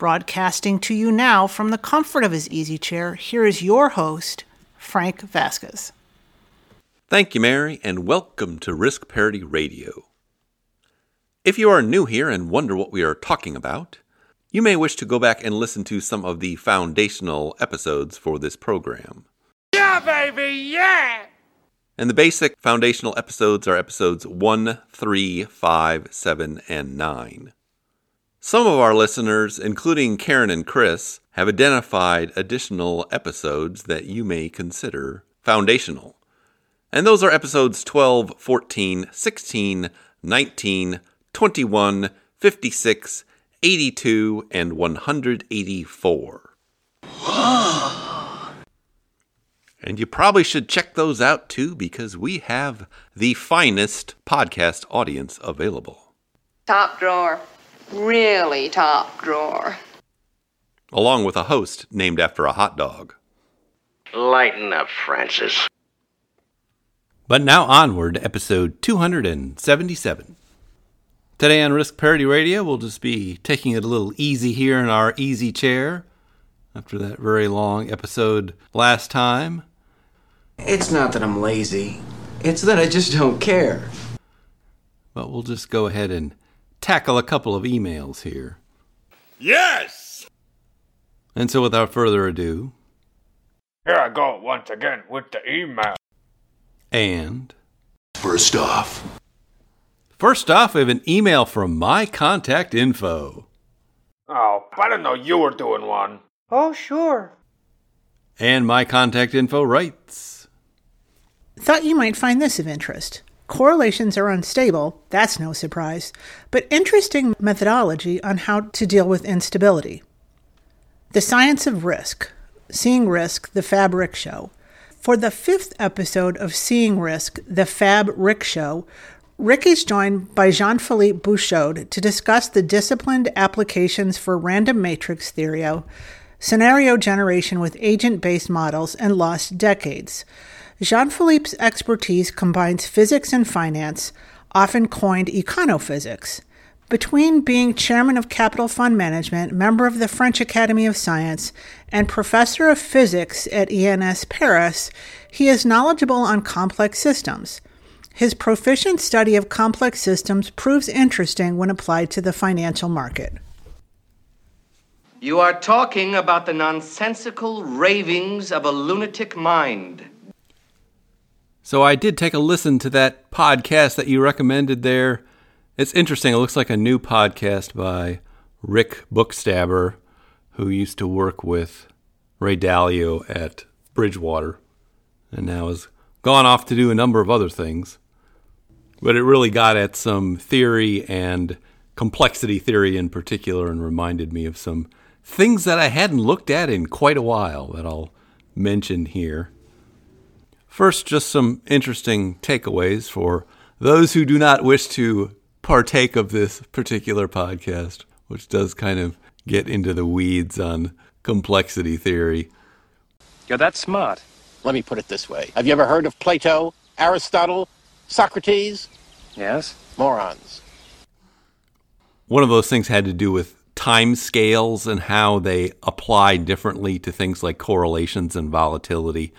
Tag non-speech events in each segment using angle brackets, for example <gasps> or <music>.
Broadcasting to you now from the comfort of his easy chair, here is your host, Frank Vasquez. Thank you, Mary, and welcome to Risk Parity Radio. If you are new here and wonder what we are talking about, you may wish to go back and listen to some of the foundational episodes for this program. Yeah, baby, yeah! And the basic foundational episodes are episodes 1, 3, 5, 7, and 9. Some of our listeners, including Karen and Chris, have identified additional episodes that you may consider foundational. And those are episodes 12, 14, 16, 19, 21, 56, 82, and 184. <gasps> and you probably should check those out too because we have the finest podcast audience available. Top drawer really top drawer. Along with a host named after a hot dog. Lighten up, Francis. But now onward to episode 277. Today on Risk Parity Radio, we'll just be taking it a little easy here in our easy chair after that very long episode last time. It's not that I'm lazy, it's that I just don't care. But we'll just go ahead and tackle a couple of emails here. Yes! And so, without further ado, here I go once again with the email. And first off, first off, we have an email from MyContactInfo. Oh, I didn't know you were doing one. Oh, sure. And MyContactInfo writes Thought you might find this of interest. Correlations are unstable, that's no surprise, but interesting methodology on how to deal with instability. The Science of Risk, Seeking Risk, the Fab Rick Show. For the fifth episode of Seeking Risk, the Fab Rick Show, Rick is joined by Jean Philippe Bouchaud to discuss the disciplined applications for random matrix theory, scenario generation with agent based models, and lost decades. Jean Philippe's expertise combines physics and finance, often coined econophysics. Between being chairman of Capital Fund Management, member of the French Academy of Science, and professor of physics at ENS Paris, he is knowledgeable on complex systems. His proficient study of complex systems proves interesting when applied to the financial market. You are talking about the nonsensical ravings of a lunatic mind. So I did take a listen to that podcast that you recommended there. It's interesting. It looks like a new podcast by Rick Bookstaber, who used to work with Ray Dalio at Bridgewater and now has gone off to do a number of other things. But it really got at some theory and complexity theory in particular and reminded me of some things that I hadn't looked at in quite a while that I'll mention here. First, just some interesting takeaways for those who do not wish to partake of this particular podcast, which does kind of get into the weeds on complexity theory. You're that smart. Let me put it this way Have you ever heard of Plato, Aristotle, Socrates? Yes. Morons. One of those things had to do with time scales and how they apply differently to things like correlations and volatility.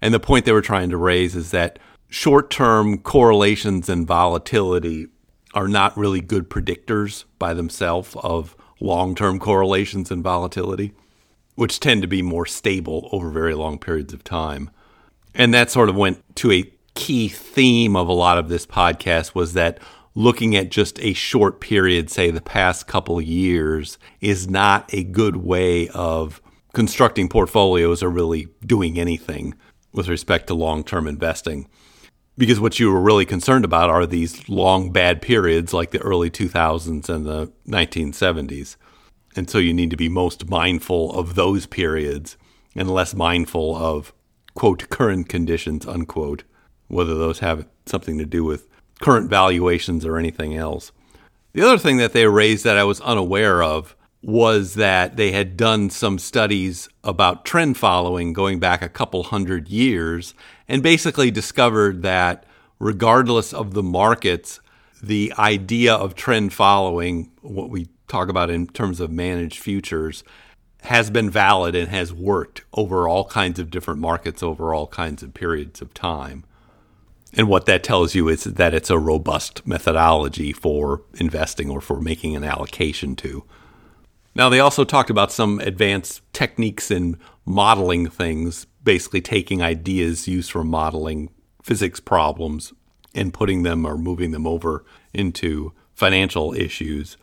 And the point they were trying to raise is that short term correlations and volatility are not really good predictors by themselves of long term correlations and volatility, which tend to be more stable over very long periods of time. And that sort of went to a key theme of a lot of this podcast was that looking at just a short period, say the past couple years, is not a good way of constructing portfolios or really doing anything with respect to long term investing. Because what you were really concerned about are these long bad periods like the early 2000s and the 1970s. And so you need to be most mindful of those periods and less mindful of, quote, current conditions, unquote, whether those have something to do with current valuations or anything else. The other thing that they raised that I was unaware of was that they had done some studies about trend following going back a couple hundred years and basically discovered that regardless of the markets, the idea of trend following, what we talk about in terms of managed futures, has been valid and has worked over all kinds of different markets over all kinds of periods of time. And what that tells you is that it's a robust methodology for investing or for making an allocation to. Now, they also talked about some advanced techniques in modeling things, basically taking ideas used for modeling physics problems and putting them or moving them over into financial issues.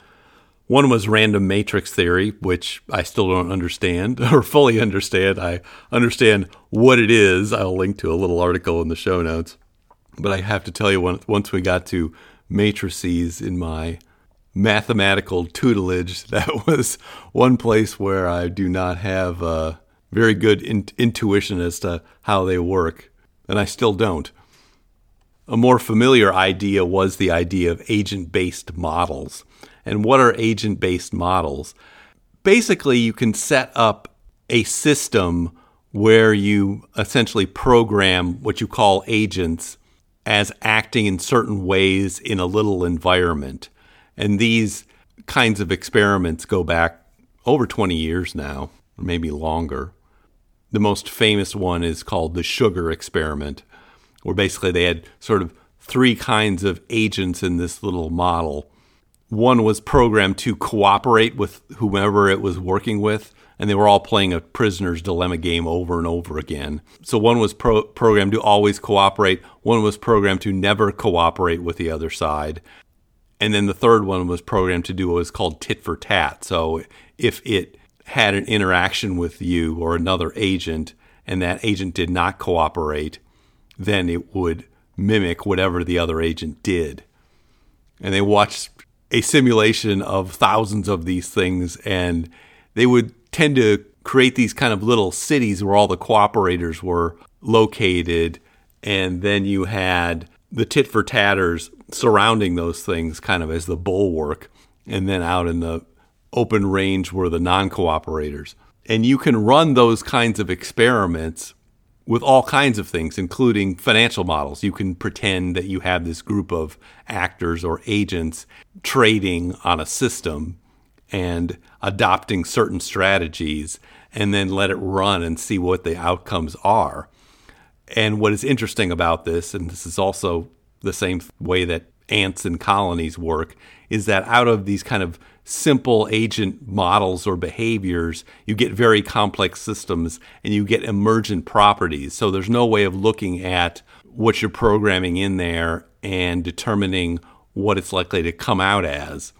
One was random matrix theory, which I still don't understand <laughs> or fully understand. I understand what it is. I'll link to a little article in the show notes. But I have to tell you, once we got to matrices in my mathematical tutelage, <laughs> that was one place where I do not have a very good in- intuition as to how they work, and I still don't. A more familiar idea was the idea of agent based models. And what are agent based models? Basically, you can set up a system where you essentially program what you call agents as acting in certain ways in a little environment. And these kinds of experiments go back over 20 years now, maybe longer. The most famous one is called the sugar experiment, where basically they had sort of three kinds of agents in this little model. One was programmed to cooperate with whomever it was working with, and they were all playing a prisoner's dilemma game over and over again. So one was pro- programmed to always cooperate, one was programmed to never cooperate with the other side, and then the third one was programmed to do what was called tit for tat. So if it had an interaction with you or another agent, and that agent did not cooperate, then it would mimic whatever the other agent did. And they watched a simulation of thousands of these things, and they would tend to create these kind of little cities where all the cooperators were located, and then you had the tit for tatters surrounding those things kind of as the bulwark, and then out in the open range were the non cooperators. And you can run those kinds of experiments with all kinds of things, including financial models. You can pretend that you have this group of actors or agents trading on a system and adopting certain strategies, and then let it run and see what the outcomes are. And what is interesting about this, and this is also the same way that ants and colonies work, is that out of these kind of simple agent models or behaviors, you get very complex systems and you get emergent properties. So there's no way of looking at what you're programming in there and determining what it's likely to come out as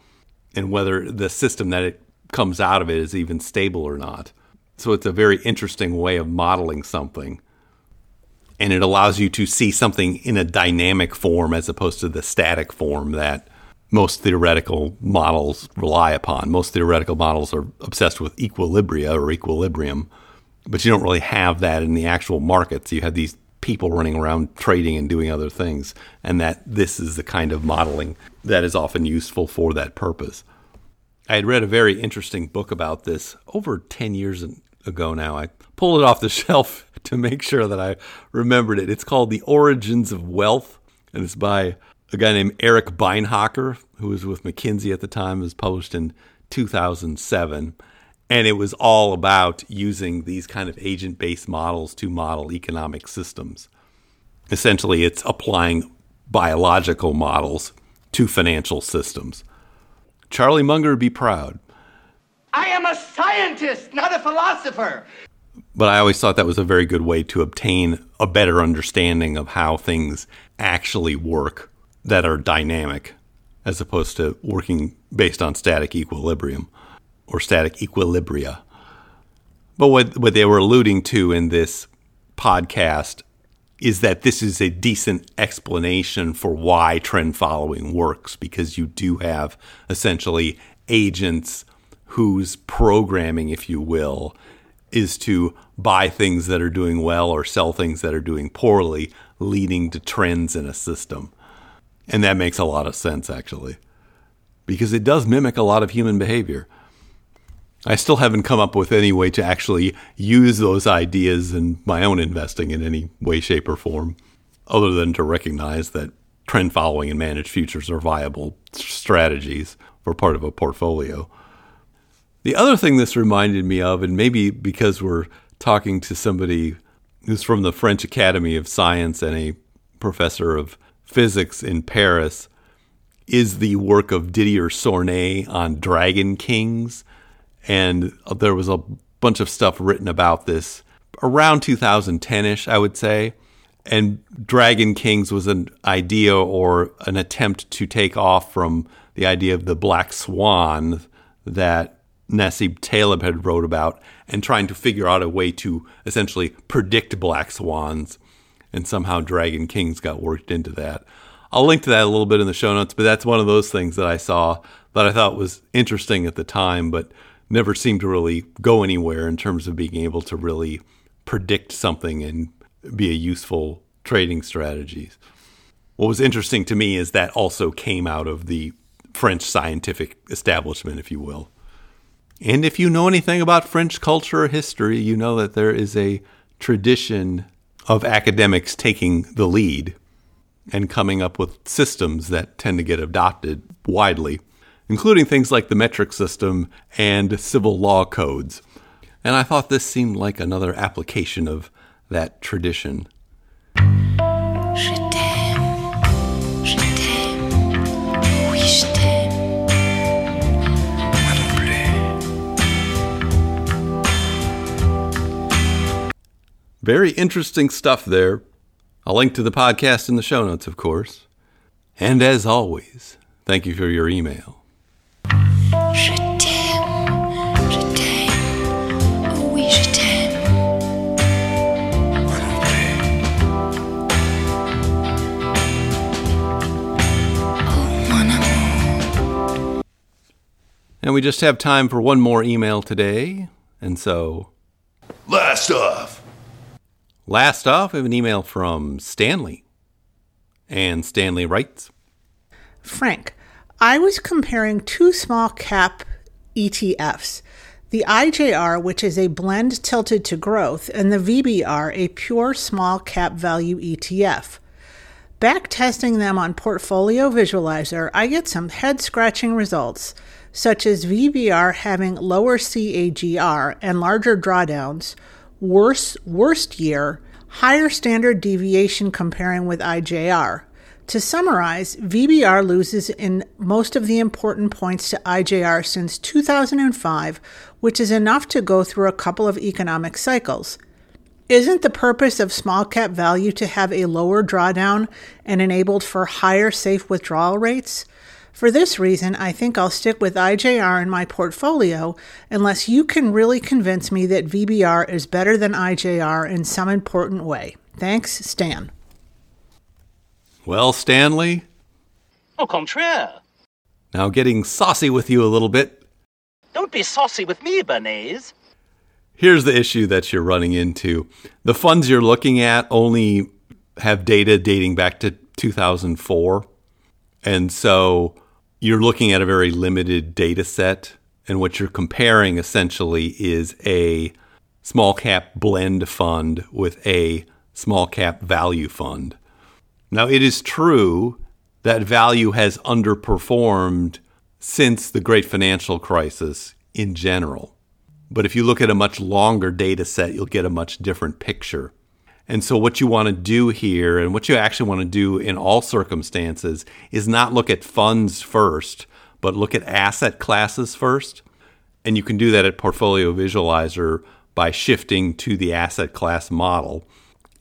and whether the system that it comes out of it is even stable or not. So it's a very interesting way of modeling something. And it allows you to see something in a dynamic form as opposed to the static form that most theoretical models rely upon. Most theoretical models are obsessed with equilibria or equilibrium, but you don't really have that in the actual markets. You have these people running around trading and doing other things, and that this is the kind of modeling that is often useful for that purpose. I had read a very interesting book about this over 10 years ago now. I pulled it off the <laughs> shelf to make sure that I remembered it. It's called The Origins of Wealth, and it's by a guy named Eric Beinhocker, who was with McKinsey at the time, it was published in 2007. And it was all about using these kind of agent based models to model economic systems. Essentially, it's applying biological models to financial systems. Charlie Munger be proud. I am a scientist, not a philosopher. But I always thought that was a very good way to obtain a better understanding of how things actually work that are dynamic as opposed to working based on static equilibrium or static equilibria. But what, what they were alluding to in this podcast is that this is a decent explanation for why trend following works because you do have essentially agents whose programming, if you will, is to buy things that are doing well or sell things that are doing poorly, leading to trends in a system. And that makes a lot of sense, actually, because it does mimic a lot of human behavior. I still haven't come up with any way to actually use those ideas in my own investing in any way, shape, or form, other than to recognize that trend following and managed futures are viable strategies for part of a portfolio. The other thing this reminded me of, and maybe because we're talking to somebody who's from the French Academy of Science and a professor of physics in Paris, is the work of Didier Sornette on dragon kings. And there was a bunch of stuff written about this around 2010 ish, I would say. And Dragon Kings was an idea or an attempt to take off from the idea of the black swan that Nassim Taleb had wrote about and trying to figure out a way to essentially predict black swans. And somehow Dragon Kings got worked into that. I'll link to that a little bit in the show notes, but that's one of those things that I saw that I thought was interesting at the time, but never seemed to really go anywhere in terms of being able to really predict something and be a useful trading strategy. What was interesting to me is that also came out of the French scientific establishment, if you will. And if you know anything about French culture or history, you know that there is a tradition of academics taking the lead and coming up with systems that tend to get adopted widely, including things like the metric system and civil law codes. And I thought this seemed like another application of that tradition. Very interesting stuff there. I'll link to the podcast in the show notes, of course. And as always, thank you for your email. And we just have time for one more email today. And so. Last off. Last off, we have an email from Stanley. And Stanley writes Frank, I was comparing two small cap ETFs the IJR, which is a blend tilted to growth, and the VBR, a pure small cap value ETF. Back testing them on Portfolio Visualizer, I get some head scratching results, such as VBR having lower CAGR and larger drawdowns worse worst year, higher standard deviation comparing with IJR. To summarize, VBR loses in most of the important points to IJR since 2005, which is enough to go through a couple of economic cycles. Isn't the purpose of small cap value to have a lower drawdown and enabled for higher safe withdrawal rates? For this reason, I think I'll stick with IJR in my portfolio unless you can really convince me that VBR is better than IJR in some important way. Thanks, Stan. Well, Stanley? Au contraire. Now, getting saucy with you a little bit. Don't be saucy with me, Béarnaise. Here's the issue that you're running into the funds you're looking at only have data dating back to 2004. And so you're looking at a very limited data set. And what you're comparing essentially is a small cap blend fund with a small cap value fund. Now, it is true that value has underperformed since the great financial crisis in general. But if you look at a much longer data set, you'll get a much different picture. And so, what you want to do here, and what you actually want to do in all circumstances, is not look at funds first, but look at asset classes first. And you can do that at Portfolio Visualizer by shifting to the asset class model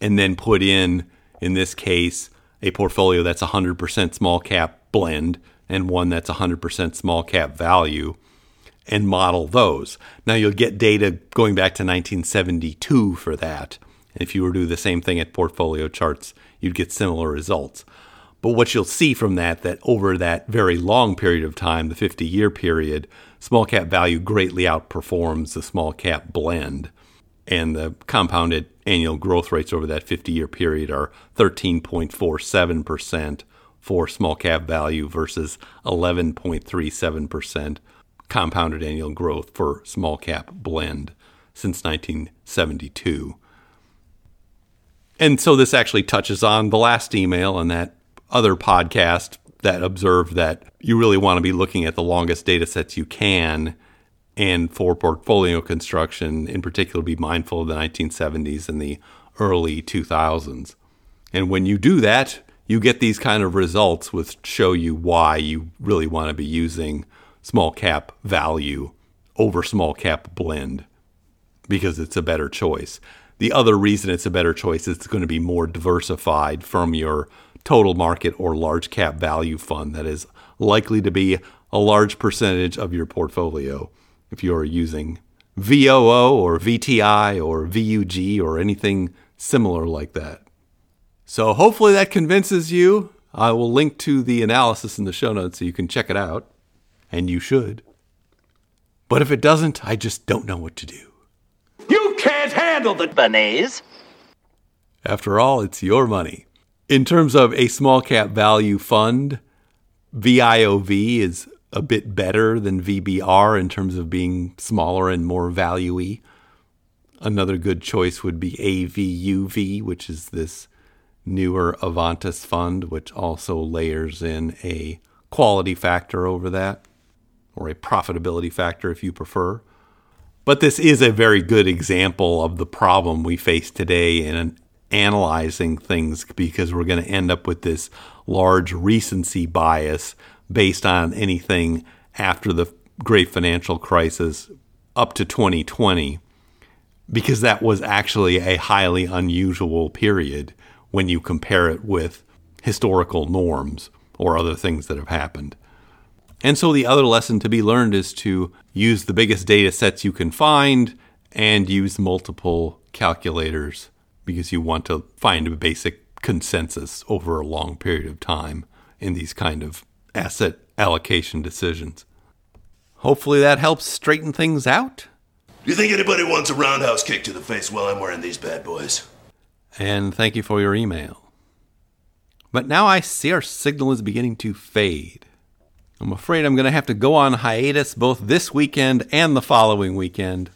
and then put in, in this case, a portfolio that's 100% small cap blend and one that's 100% small cap value and model those. Now, you'll get data going back to 1972 for that if you were to do the same thing at portfolio charts, you'd get similar results. But what you'll see from that, that over that very long period of time, the 50 year period, small cap value greatly outperforms the small cap blend. And the compounded annual growth rates over that 50 year period are 13.47% for small cap value versus 11.37% compounded annual growth for small cap blend since 1972. And so this actually touches on the last email and that other podcast that observed that you really want to be looking at the longest data sets you can. And for portfolio construction, in particular, be mindful of the 1970s and the early 2000s. And when you do that, you get these kind of results which show you why you really want to be using small cap value over small cap blend because it's a better choice. The other reason it's a better choice is it's going to be more diversified from your total market or large cap value fund that is likely to be a large percentage of your portfolio if you're using VOO or VTI or VUG or anything similar like that. So hopefully that convinces you. I will link to the analysis in the show notes so you can check it out, and you should. But if it doesn't, I just don't know what to do. Can't handle the Béarnaise. After all, it's your money. In terms of a small cap value fund, VIOV is a bit better than VBR in terms of being smaller and more valuey. Another good choice would be AVUV, which is this newer Avantis fund, which also layers in a quality factor over that, or a profitability factor if you prefer. But this is a very good example of the problem we face today in analyzing things because we're going to end up with this large recency bias based on anything after the great financial crisis up to 2020 because that was actually a highly unusual period when you compare it with historical norms or other things that have happened. And so the other lesson to be learned is to use the biggest data sets you can find and use multiple calculators because you want to find a basic consensus over a long period of time in these kind of asset allocation decisions. Hopefully that helps straighten things out. Do you think anybody wants a roundhouse kick to the face while I'm wearing these bad boys? and thank you for your email. But now I see our signal is beginning to fade. I'm afraid I'm going to have to go on hiatus both this weekend and the following weekend,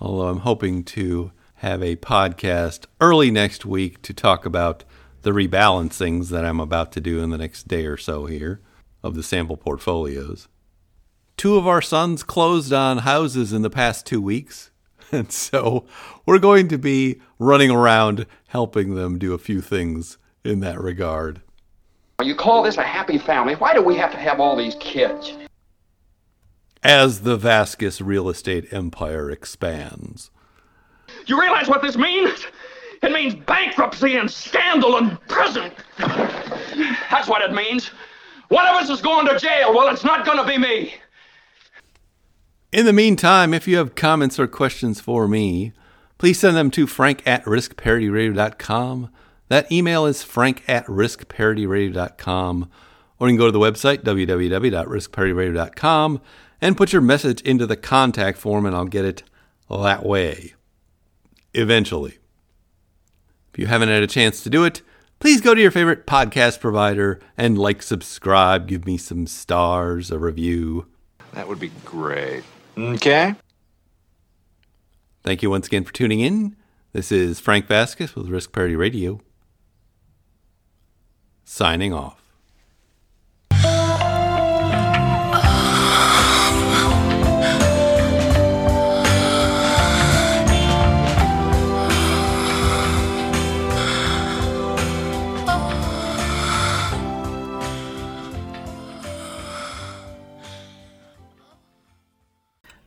although I'm hoping to have a podcast early next week to talk about the rebalancings that I'm about to do in the next day or so here of the sample portfolios. Two of our sons closed on houses in the past two weeks, <laughs> and so we're going to be running around helping them do a few things in that regard. You call this a happy family? Why do we have to have all these kids? As the Vasquez real estate empire expands. You realize what this means? It means bankruptcy and scandal and prison. That's what it means. One of us is going to jail. Well, it's not going to be me. In the meantime, if you have comments or questions for me, please send them to frank at riskparityradio.com. That email is frank at riskparityradio.com. Or you can go to the website, www.riskparityradio.com, and put your message into the contact form, and I'll get it that way. Eventually. If you haven't had a chance to do it, please go to your favorite podcast provider and like, subscribe, give me some stars, a review. That would be great. Okay. Thank you once again for tuning in. This is Frank Vasquez with Risk Parity Radio. Signing off.